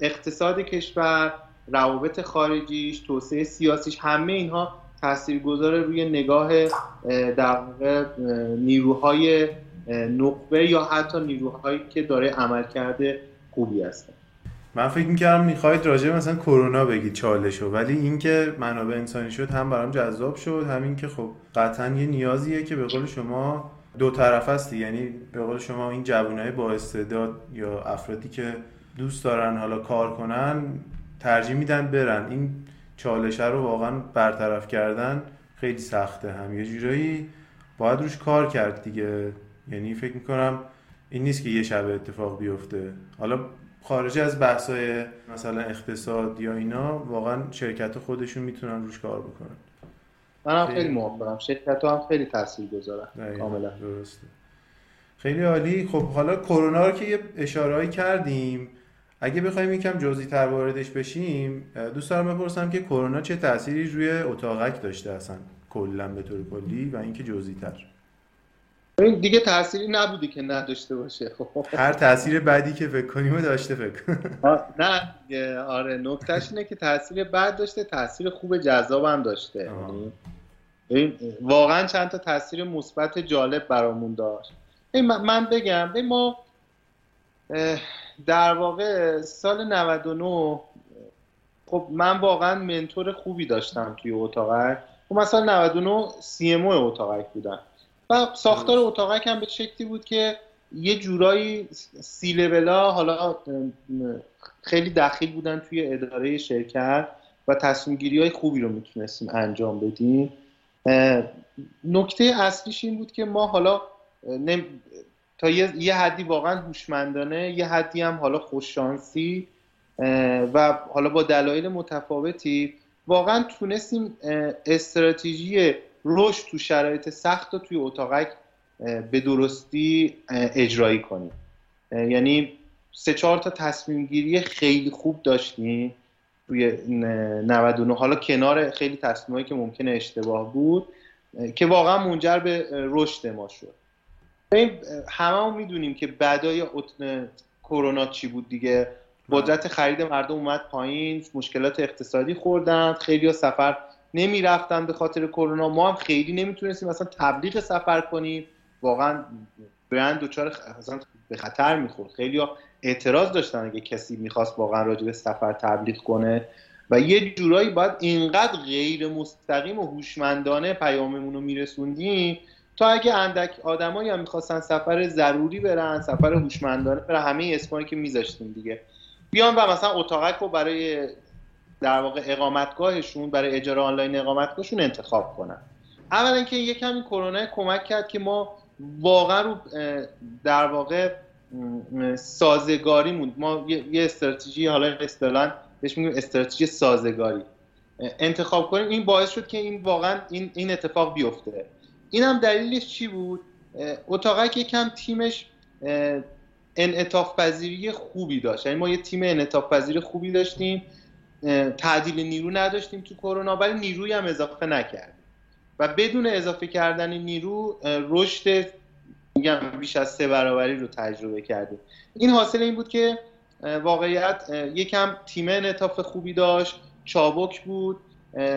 اقتصاد کشور روابط خارجیش توسعه سیاسیش همه اینها تاثیرگذار روی نگاه در نیروهای نخبه یا حتی نیروهایی که داره عمل کرده خوبی هستن من فکر می‌کردم می‌خواید راجع مثلا کرونا بگید چالشو ولی اینکه منابع انسانی شد هم برام جذاب شد همین که خب قطعا یه نیازیه که به قول شما دو طرف هستی یعنی به قول شما این جوانای با استعداد یا افرادی که دوست دارن حالا کار کنن ترجیح میدن برن. این چالشه رو واقعا برطرف کردن خیلی سخته. هم یه جورایی باید روش کار کرد دیگه. یعنی فکر می‌کنم این نیست که یه شب اتفاق بیفته. حالا خارج از بحثای مثلا اقتصاد یا اینا واقعا شرکت خودشون می‌تونن روش کار بکنن. منم خیلی. موافقم. شرکت هم خیلی تاثیر گذارن کاملا. درسته. خیلی عالی. خب حالا کرونا رو که یه اشارهایی کردیم. اگه بخوایم یکم جزئی تر واردش بشیم دوست دارم بپرسم که کرونا چه تأثیری روی اتاقک داشته اصلا؟ کلا به طور کلی و اینکه جزئی تر این دیگه تأثیری نبودی که نداشته باشه. هر تاثیر بعدی که فکر کنیم داشته فکر نه آره نکتهش اینه که تاثیر بد داشته تاثیر خوب جذاب هم داشته. یعنی واقعا چند تا تاثیر مثبت جالب برامون داشت. من بگم ما در واقع سال 99 خب من واقعا منتور خوبی داشتم توی اتاقک. خب مثلا 99 سی ام اتاقک بودم. و ساختار اتاقک هم به شکلی بود که یه جورایی سی حالا خیلی دخیل بودن توی اداره شرکت و تصمیم گیری های خوبی رو می‌تونستیم انجام بدیم. نکته اصلیش این بود که ما حالا تا یه, حدی واقعا هوشمندانه یه حدی هم حالا خوششانسی و حالا با دلایل متفاوتی واقعا تونستیم استراتژی رشد تو شرایط سخت و توی اتاقک به درستی اجرایی کنیم. یعنی سه چهار تا تصمیم گیری خیلی خوب داشتیم توی 99 حالا کنار خیلی تصمیمایی که ممکنه اشتباه بود که واقعا منجر به رشد ما شد. همه می‌دونیم که بعدای کرونا چی بود دیگه. قدرت خرید مردم اومد پایین مشکلات اقتصادی خوردن خیلی سفر نمی‌رفتن به خاطر کرونا. ما هم خیلی نمی‌تونستیم مثلا تبلیغ سفر کنیم. واقعا برند دوچار به خطر می‌خورد. خیلی ها اعتراض داشتن اگه کسی می‌خواست واقعا راجع به سفر تبلیغ کنه. و یه جورایی باید اینقدر غیر مستقیم و هوشمندانه پیاممون رو میرسوندیم تا اگه اندک آدمایی هم می‌خواستن سفر ضروری برن سفر هوشمندانه برن همه اسمایی که میذاشتیم دیگه. بیان و مثلا اتاقک رو برای در واقع اقامتگاهشون برای اجاره آنلاین اقامتگاهشون انتخاب کنن. اولا اینکه یه کمی کرونا کمک کرد که ما واقعا رو در واقع سازگاری موند ما یه استراتژی حالا اصطلاحا بهش میگیم استراتژی سازگاری انتخاب کنیم. این باعث شد که این واقعا این, این اتفاق بیفته. این هم دلیلش چی بود؟ اتاقک یکم تیمش انعطاف پذیری خوبی داشت. یعنی ما یه تیم انعطاف پذیر خوبی داشتیم. تعدیل نیرو نداشتیم تو کرونا ولی نیروی هم اضافه نکردیم. و بدون اضافه کردن نیرو رشد میگم بیش از سه برابری رو تجربه کردیم. این حاصل این بود که واقعیت یکم تیم انعطاف خوبی داشت چابک بود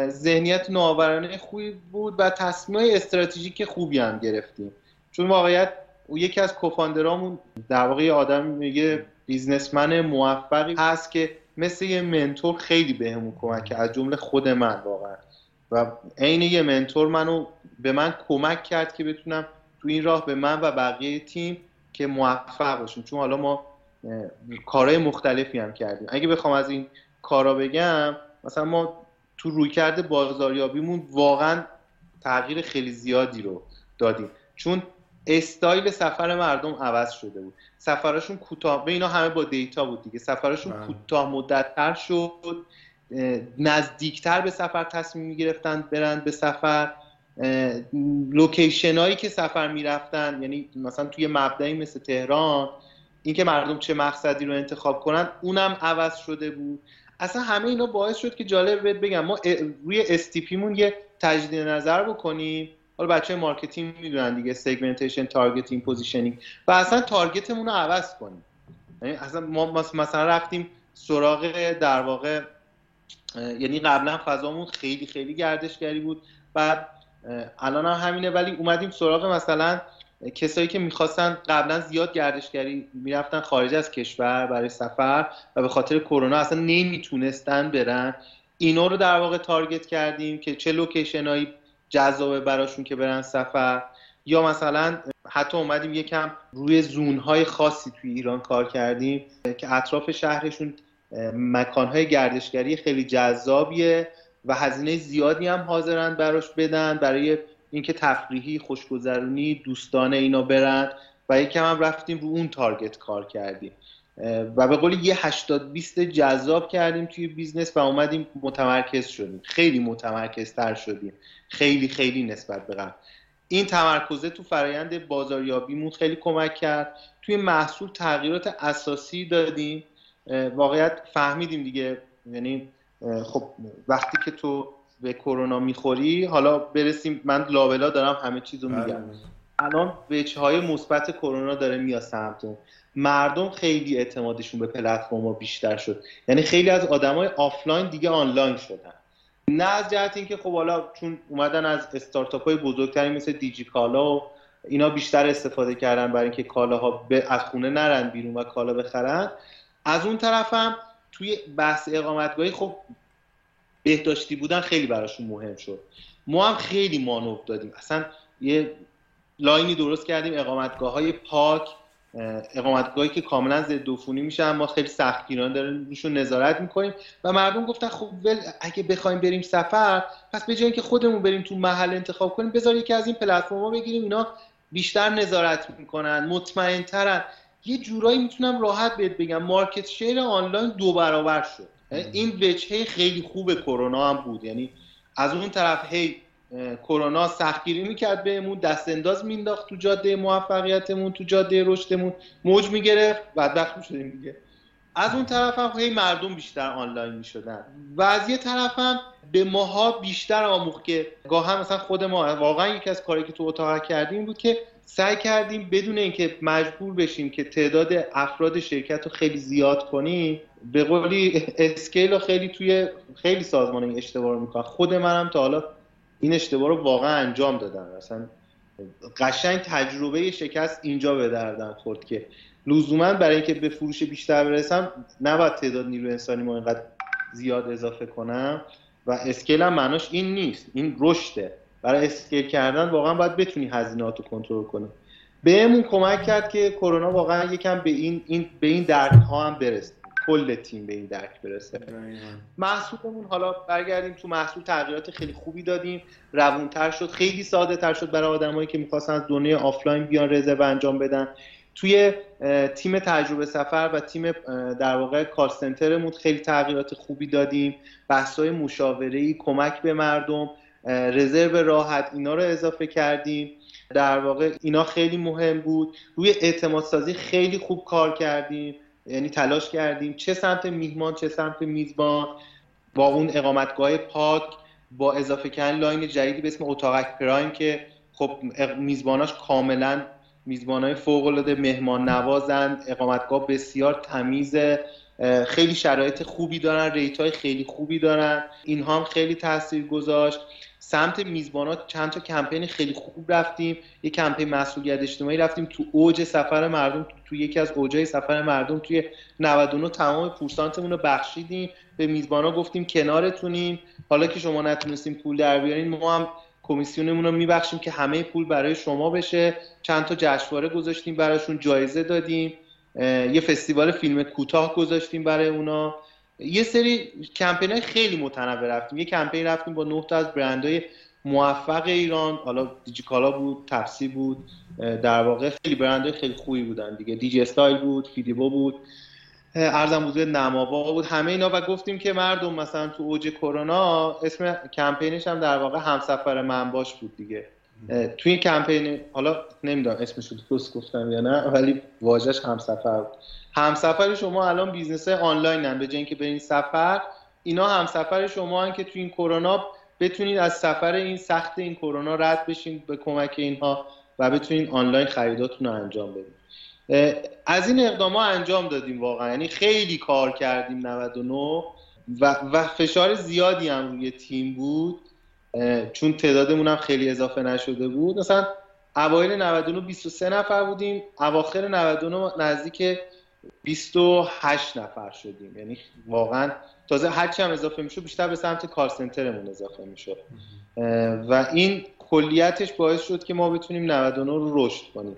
ذهنیت نوآورانه خوبی بود و تصمیم استراتژیک خوبی هم گرفتیم. چون واقعیت او یکی از کوفاندرامون در واقع آدم میگه بیزنسمن موفقی هست که مثل یه منتور خیلی بهمون به کمک کرد از جمله خود من واقعا. و عین یه منتور منو به من کمک کرد که بتونم تو این راه به من و بقیه تیم که موفق باشیم. چون حالا ما کارهای مختلفی هم کردیم. اگه بخوام از این کارا بگم مثلا ما تو رویکرد بازاریابیمون واقعا تغییر خیلی زیادی رو دادیم. چون استایل سفر مردم عوض شده بود. سفرشون کوتاه به اینا همه با دیتا بود دیگه. سفرشون بله. کوتاه مدتتر شد. نزدیکتر به سفر تصمیم می‌گرفتن برند به سفر. location هایی که سفر می‌رفتن یعنی مثلا توی مبدأیی مثل تهران اینکه مردم چه مقصدی رو انتخاب کنن اونم عوض شده بود. اصلا همه اینا باعث شد که جالب بگم ما روی STP مون یه تجدید نظر بکنیم. حالا بچه marketing می‌دونن دیگه segmentation targeting positioning و اصلا target مون رو عوض کنیم. یعنی اصلا ما مثلا رفتیم سراغ در واقع یعنی قبلا فضامون خیلی خیلی گردشگری بود. بعد الان هم همینه ولی اومدیم سراغ مثلا کسایی که می‌خواستن قبلا زیاد گردشگری می‌رفتن خارج از کشور برای سفر و به خاطر کرونا اصلا نمی‌تونستن برن. اینا رو در واقع تارگت کردیم که چه لوکیشنایی جذابه براشون که برن سفر. یا مثلا حتی اومدیم یکم روی zone های خاصی توی ایران کار کردیم که اطراف شهرشون مکانهای گردشگری خیلی جذابیه و هزینه زیادی هم حاضرن براش بدن برای اینکه تفریحی خوشگذرونی دوستانه اینا برن. و یکم هم رفتیم رو اون target کار کردیم. و به قول یه 80 20 جذاب کردیم توی business و اومدیم متمرکز شدیم. خیلی متمرکزتر شدیم. خیلی خیلی نسبت به قبل. این تمرکزه تو فرایند بازاریابیمون خیلی کمک کرد. توی محصول تغییرات اساسی دادیم. واقعیت فهمیدیم دیگه. یعنی خب وقتی که تو به کرونا می‌خوری حالا برسیم. من لابلا دارم همه چیزو میگم. بله. الان وجه های مثبت کرونا داره میاد سمتون. مردم خیلی اعتمادشون به پلتفرم بیشتر شد. یعنی خیلی از آدمای آفلاین دیگه آنلاین شدن. نه از جهت اینکه خب حالا چون اومدن از استارتاپ های بزرگتری مثل دیجی کالا و اینا بیشتر استفاده کردن برای اینکه کالاها از خونه نرن بیرون و کالا بخرن از اون طرف هم توی بحث اقامتگاهی خب بهداشتی بودن خیلی براشون مهم شد. ما هم خیلی مانور دادیم. اصلا یه لاینی درست کردیم اقامتگاه های پاک اقامتگاهی که کاملا ضد عفونی میشن ما خیلی سختگیران داریم روشون نظارت می‌کنیم. و مردم گفتن خب ول اگه بخوایم بریم سفر پس به جای اینکه خودمون بریم تو محل انتخاب کنیم بذار یکی از این پلتفرم‌ها بگیریم. اینا بیشتر نظارت می‌کنن مطمئنترن. یه جورایی می‌تونم راحت بهت بگم مارکت شیر آنلاین دو برابر شد. این وجهه خیلی خوب کرونا هم بود. یعنی از اون طرف هی کرونا سختگیری می‌کرد بهمون دست انداز مینداخت تو جاده موفقیتمون تو جاده رشدمون. موج می‌گرفت بدبخت می‌شدیم دیگه. از اون طرف هم هی مردم بیشتر آنلاین می‌شدن. و از یه طرف هم به ماها بیشتر آموخت که گاه هم مثلا خود ما. واقعا یکی از کاری که تو اتاق کردیم بود که سعی کردیم بدون اینکه مجبور بشیم که تعداد افراد شرکت رو خیلی زیاد کنیم به قولی اسکیل رو خیلی توی خیلی سازمان اشتباه رو می‌کنن. خود منم تا حالا این اشتباه رو واقعا انجام دادم مثلا قشنگ تجربه شکست اینجا به دردم خورد که لزوما برای اینکه به فروش بیشتر برسم نباید تعداد نیروی انسانی ما اینقدر زیاد اضافه کنم و اسکیل هم معناش این نیست. این رشده. برای اسکیل کردن واقعا باید بتونی هزینهات رو کنترل کنی. بهمون کمک کرد که کرونا واقعا یکم به این, این به این درک ها هم برسه. کل تیم به این درک برسه. محصولمون حالا برگردیم تو محصول تغییرات خیلی خوبی دادیم. روونتر شد. خیلی ساده تر شد برای آدمایی که می‌خواستن از دنیای آفلاین بیان رزرو انجام بدن. توی تیم تجربه سفر و تیم در واقع call center مون خیلی تغییرات خوبی دادیم. بحث‌های مشاوره‌ای کمک به مردم رزرو راحت اینا رو اضافه کردیم. در واقع اینا خیلی مهم بود. روی اعتماد سازی خیلی خوب کار کردیم. یعنی تلاش کردیم چه سمت میهمان چه سمت میزبان با اون اقامتگاه پاک با اضافه کردن line جدیدی به اسم اتاقک پرایم که خب میزباناش کاملا های فوق العاده مهمان نوازند اقامتگاه بسیار تمیز خیلی شرایط خوبی دارن rate های خیلی خوبی دارن. اینها هم خیلی تاثیر گذاشت سمت میزبانات چند تا کمپین خیلی خوب رفتیم. یه کمپین مسئولیت اجتماعی رفتیم تو اوج سفر مردم تو, یکی از اوجای سفر مردم توی 99 تمام پورسانتمون رو بخشیدیم. به میزبانا گفتیم کنارتونیم. حالا که شما نتونستیم پول در بیارین ما هم کمیسیونمون رو میبخشیم که همه پول برای شما بشه. چند تا جشنواره گذاشتیم براشون جایزه دادیم. یه فستیوال فیلم کوتاه گذاشتیم برای اونا. یه سری کمپین خیلی متنوع رفتیم. یه کمپین رفتیم با نه تا از برندهای موفق ایران. حالا دیجیکالا بود تپسی بود در واقع خیلی برندهای خیلی خوبی بودن دیگه. دیجی استایل بود فیدیبو بود عرضم حضور نماوا بود. همه اینا و گفتیم که مردم مثلا تو اوج کرونا اسم کمپینش هم در واقع همسفر من باش بود دیگه. توی کمپین حالا نمی‌دونم اسمش رو درست گفتم یا نه ولی واژش همسفر بود. همسفر شما الان business آنلاین هم به جای اینکه برین سفر اینا همسفر شما هم که توی این کرونا بتونید از سفر این سخت این کرونا رد بشین به کمک اینها و بتونید آنلاین خریداتون رو انجام بدید از این اقدام ها انجام دادیم واقعا. یعنی خیلی کار کردیم 99 و, و فشار زیادی هم روی تیم بود. چون تعدادمون هم خیلی اضافه نشده بود. مثلا اوایل 99 23 نفر بودیم. اواخر 99 نزدیک 28 نفر شدیم. یعنی واقعا تازه هرچی هم اضافه می‌شد بیشتر به سمت کار سنترمون اضافه می‌شد. و این کلیتش باعث شد که ما بتونیم 99 رو رشد کنیم.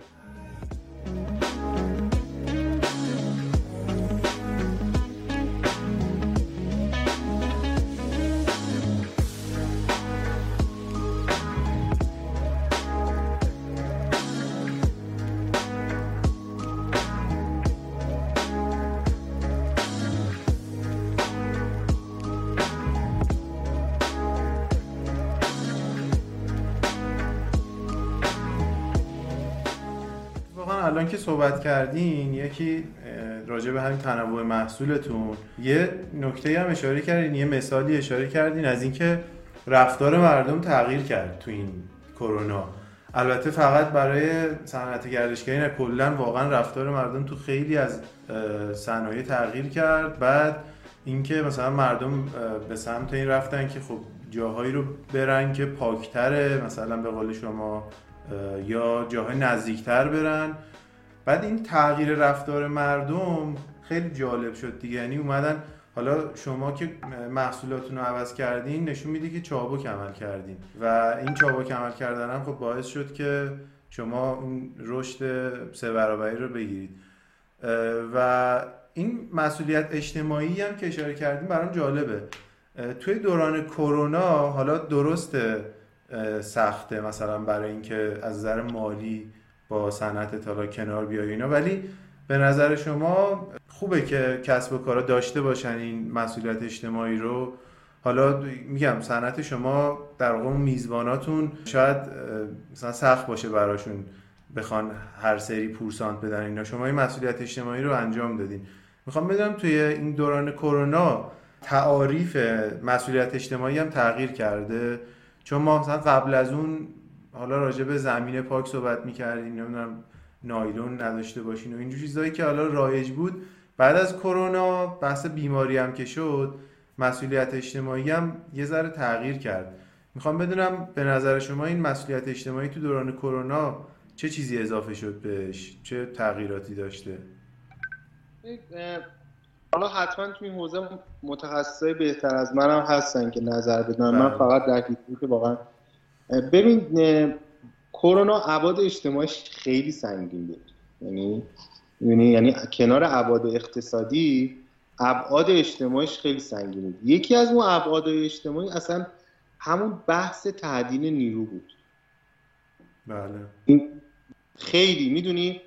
الان که صحبت کردین یکی راجع به همین تنوع محصولتون یه نکته هم اشاره کردین یه مثالی اشاره کردین از اینکه رفتار مردم تغییر کرد تو این کرونا. البته فقط برای صنعت گردشگری نه کلا واقعا رفتار مردم تو خیلی از صنایع تغییر کرد. بعد اینکه مثلا مردم به سمت این رفتن که خب جاهایی رو برن که پاکتره مثلا به قول شما یا جاهای نزدیکتر برن. بعد این تغییر رفتار مردم خیلی جالب شد دیگه. یعنی اومدن حالا شما که محصولاتون رو عوض کردین نشون میده که چابک عمل کردین. و این چابک عمل کردن هم خب باعث شد که شما اون رشد سه برابری رو بگیرید. و این مسئولیت اجتماعی هم که اشاره کردیم برام جالبه. توی دوران کرونا حالا درست سخته مثلا برای اینکه از نظر مالی با صنعت تالا کنار بیای اینا. ولی به نظر شما خوبه که کسب و کارا داشته باشن این مسئولیت اجتماعی رو؟ حالا میگم صنعت شما در واقع میزباناتون شاید مثلا سخت باشه براشون بخوان هر سری پورسانت بدن اینا. شما این مسئولیت اجتماعی رو انجام دادین. می‌خوام بدونم توی این دوران کرونا تعاریف مسئولیت اجتماعی هم تغییر کرده. چون ما مثلا قبل از اون حالا راجع به زمین پاک صحبت می‌کردیم نمی‌دونم نایلون نداشته باشین و اینجور چیزهایی که حالا رایج بود. بعد از کرونا بحث بیماری هم که شد مسئولیت اجتماعی هم یه ذره تغییر کرد. می‌خوام بدونم به نظر شما این مسئولیت اجتماعی تو دوران کرونا چه چیزی اضافه شد بهش؟ چه تغییراتی داشته؟ حالا حتما تو این حوزه متخصصای بهتر از منم هستن که نظر بدن. من بله. فقط در که واقعا ببین کرونا عباد اجتماعیش خیلی سنگین بود. یعنی یعنی یعنی کنار عباد اقتصادی ابعاد اجتماعیش خیلی سنگین بود. یکی از اون ابعاد اجتماعی اصلا همون بحث تعدین نیرو بود. بله. این خیلی می‌دونی؟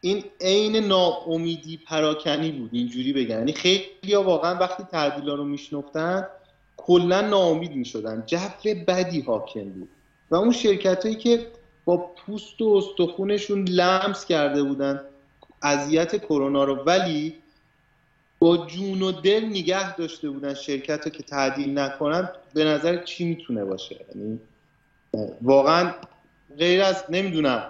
این عین ناامیدی پراکنی بود. اینجوری بگن یعنی خیلی ها واقعا وقتی تعدیلا رو میشنفتن کلا ناامید می‌شدن. جو بدی حاکم بود. و اون شرکت هایی که با پوست و استخونشون لمس کرده بودن اذیت کرونا رو. ولی با جون و دل نگه داشته بودن شرکت رو که تعدیل نکنن به نظر چی می‌تونه باشه؟ یعنی واقعا غیر از نمی‌دونم.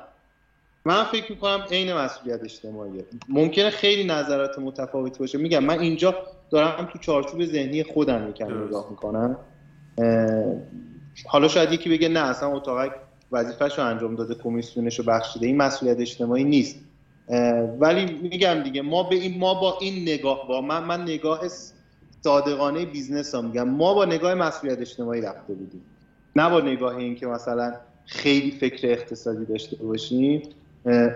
من فکر می‌کنم عین مسئولیت اجتماعیه. ممکنه خیلی نظرات متفاوت باشه. میگم من اینجا دارم تو چارچوب ذهنی خودم یکم نگاه می‌کنم. حالا شاید یکی بگه نه اصلا اتاقک وظیفهش رو انجام داده کمیسیونش رو بخشیده این مسئولیت اجتماعی نیست. ولی میگم دیگه ما به این ما با این نگاه با من من نگاه صادقانه business ها میگم. ما با نگاه مسئولیت اجتماعی رفته بودیم. نه با نگاه این که مثلا خیلی فکر اقتصادی داشته باشیم.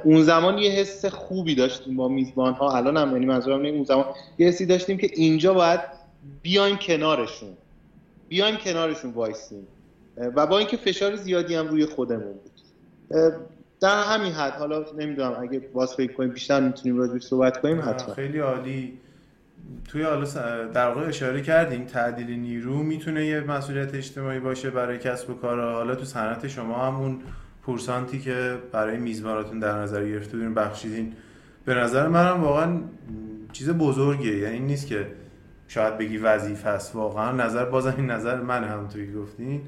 اون زمان یه حس خوبی داشتیم با میزبان ها الان هم یعنی منظورم اون زمان یه حسی داشتیم که اینجا باید بیایم کنارشون. بیایم کنارشون وایسیم و با اینکه فشار زیادی هم روی خودمون بود. در همین حد حالا نمی‌دونم اگه باز فکر کنیم بیشتر می‌تونیم راجعش صحبت کنیم حتما. خیلی عالی. توی حالا در واقع اشاره کردیم تعدیل نیرو می‌تونه یه مسئولیت اجتماعی باشه برای کسب و کار. حالا تو صنعت شما همون پورسانتی که برای میزباناتون در نظر گرفته بودین بخشیدین. به نظر منم واقعا چیز بزرگیه. یعنی نیست که شاید بگی وظیفه است. واقعا نظر بازم این نظر من همونطوری گفتین.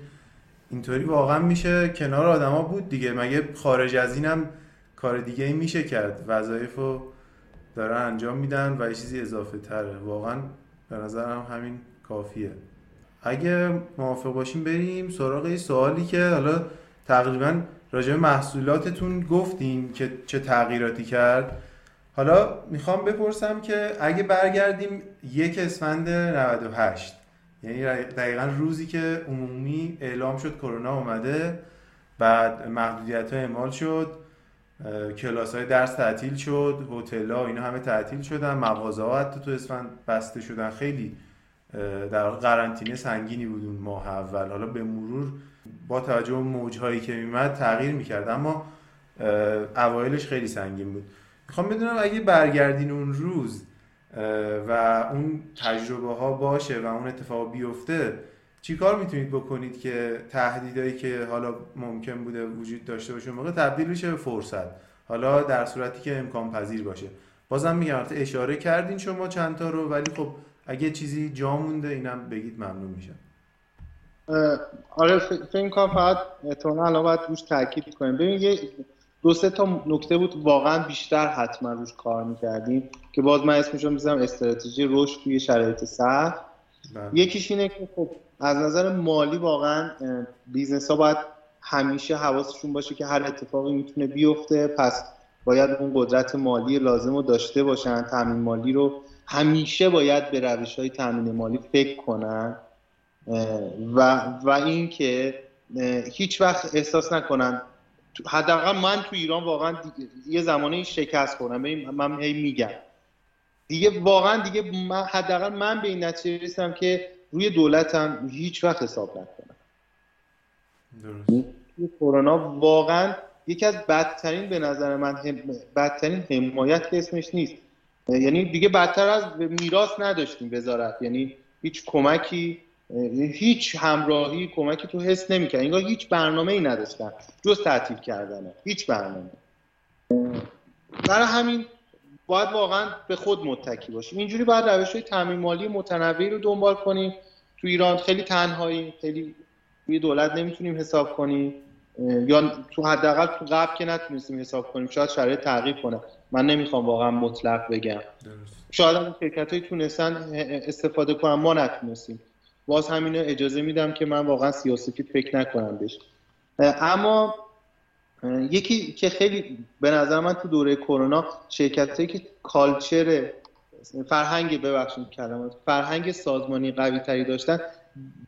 اینطوری واقعا میشه کنار آدما بود دیگه. مگه خارج از اینم کار دیگه ای میشه کرد؟ وظایف رو دارن انجام میدن و یه چیزی اضافه تره واقعا به نظرم همین کافیه. اگه موافق باشیم بریم سراغ این سوالی که حالا تقریبا راجع محصولاتتون گفتین که چه تغییراتی کرد. حالا می‌خوام بپرسم که اگه برگردیم یک اسفند 98 یعنی دقیقا روزی که عمومی اعلام شد کرونا اومده بعد محدودیت ها اعمال شد کلاس های درس تعطیل شد هتل ها اینا همه تعطیل شدن مغازه ها حتی تو اسفند بسته شدن. خیلی در قرنطینه سنگینی بود اون ماه اول. حالا به مرور با توجه به موج هایی که میمد تغییر می‌کرد. اما اوایلش خیلی سنگین بود. می‌خوام بدونم اگه برگردین اون روز و اون تجربه ها باشه و اون اتفاق بیفته چی کار می‌تونید بکنید که تهدیدایی که حالا ممکن بوده وجود داشته باشه موقع تبدیل بشه به فرصت؟ حالا در صورتی که امکان پذیر باشه. بازم میگم اشاره کردین شما چند تا رو ولی خب اگه چیزی جا مونده اینم بگید ممنون میشم. آره فکر کنم فقط احتمالاً الان باید روش تاکید کنیم. ببین دو سه تا نکته بود واقعا بیشتر حتما روش کار می‌کردیم که باز من اسمش رو می‌ذارم استراتژی رشد توی شرایط سخت بله. یکیش اینه که خب از نظر مالی واقعا business ها باید همیشه حواسشون باشه که هر اتفاقی می‌تونه بیفته پس باید اون قدرت مالی لازم رو داشته باشن تامین مالی رو همیشه باید به روش های تامین مالی فکر کنن و و اینکه هیچ وقت احساس نکنن حداقل من تو ایران واقعا یه زمانه شکست کنم من هی میگم. دیگه واقعا دیگه حداقل من به این نتیجه رسیدم که روی دولتم هیچ وقت حساب نکنم. درست. کرونا واقعا یکی از بدترین به نظر من بدترین حمایت که اسمش نیست. یعنی دیگه بدتر از میراث نداشتیم وزارت. یعنی هیچ کمکی هیچ همراهی کمکی تو حس نمی‌کرد. انگار هیچ برنامه ای نداشتن. جز تعطیل کردنه. هیچ برنامه. برای همین باید واقعا به خود متکی باشیم. اینجوری باید روش های تامین مالی متنوعی رو دنبال کنیم. تو ایران خیلی تنهایی خیلی روی دولت نمی‌تونیم حساب کنیم. یا تو حداقل تو قبل که نتونستیم حساب کنیم. شاید شرایط تغییر کنه. من نمی‌خوام واقعا مطلق بگم. شاید هم شرکت های تونستن استفاده کنن. ما نتونستیم. باز همین اجازه میدم که من واقعا سیاسفید فکر نکنم بهش. اما یکی که خیلی به نظر من تو دوره کرونا شرکت که کالچر فرهنگ ببخشید کلمات فرهنگ سازمانی قوی تری داشتن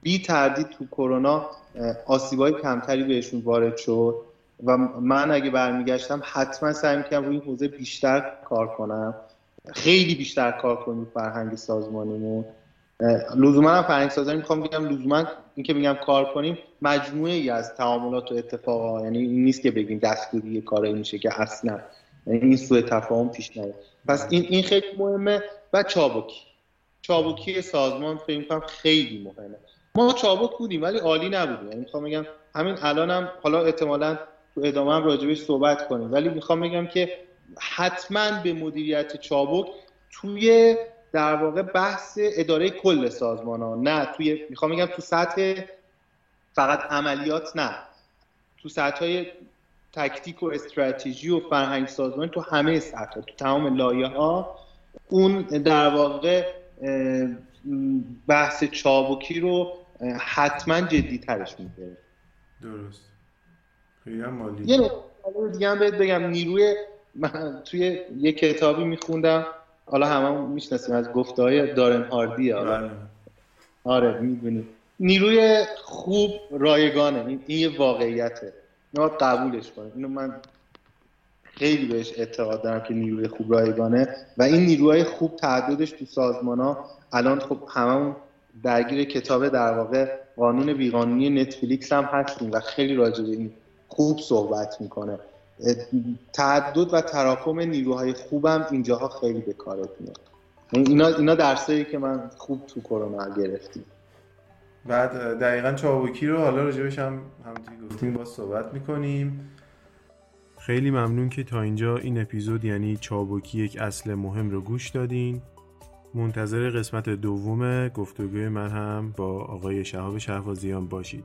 بی تردید تو کرونا آسیبای کمتری بهشون وارد شد و من اگه برمیگشتم حتما سعی می‌کنم روی حوزه بیشتر کار کنم. خیلی بیشتر کار کنیم فرهنگ سازمانیمون. لزوما هم فرهنگ سازی می‌خوام بگم لزوما این که میگم کار کنیم مجموعه ای از تعاملات و اتفاقا یعنی این نیست که بگیم دستوری کاری میشه که اصلا یعنی این سوء تفاهم پیش نیاد. پس این این خیلی مهمه و چابکی. چابکی سازمان فکر کنم خیلی مهمه. ما چابک بودیم ولی عالی نبودیم. یعنی می‌خوام بگم همین الانم حالا احتمالا تو ادامه هم راجبش صحبت کنیم. ولی می‌خوام بگم که حتما به مدیریت چابک توی در واقع بحث اداره کل سازمان ها. نه توی می‌خوام بگم تو سطح فقط عملیات نه. تو سطح های تکتیک و استراتژی و فرهنگ سازمانی تو همه سطح تو تمام لایه ها. اون در واقع بحث چابکی رو حتما جدی ترش می‌گیره درست. خیلی هم مالی یه دیگه هم بهت بگم. نیروی من توی یه کتابی میخوندم. حالا همه می‌شناسیم از گفته های دارن هاردی بله. آره می‌دونی نیروی خوب رایگانه. این, یه واقعیته. ما قبولش کنیم اینو من خیلی بهش اعتقاد دارم که نیروی خوب رایگانه. و این نیروهای خوب تعددش تو سازمان ها الان خب همون درگیر کتاب در واقع قانون بیقانونی نتفلیکس هم هستیم و خیلی راجع به این خوب صحبت می‌کنه. تعدد و تراکم نیروهای خوبم اینجاها خیلی به کارت میاد. اینا اینا درسایی که من خوب تو کرونا گرفتیم. بعد دقیقا چابکی رو حالا راجبش هم همونطوری گفتیم با صحبت می‌کنیم. خیلی ممنون که تا اینجا این اپیزود یعنی چابکی یک اصل مهم رو گوش دادین. منتظر قسمت دوم گفتگوی من هم با آقای شهاب شهوازیان باشید.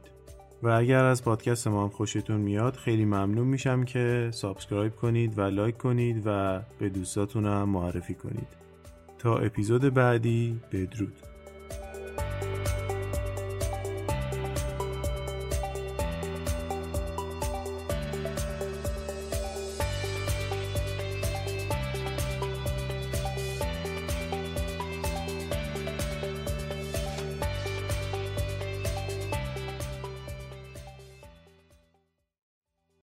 و اگر از پادکست ما هم خوشتون میاد خیلی ممنون میشم که subscribe کنید و like کنید و به دوستاتون هم معرفی کنید. تا اپیزود بعدی بدرود.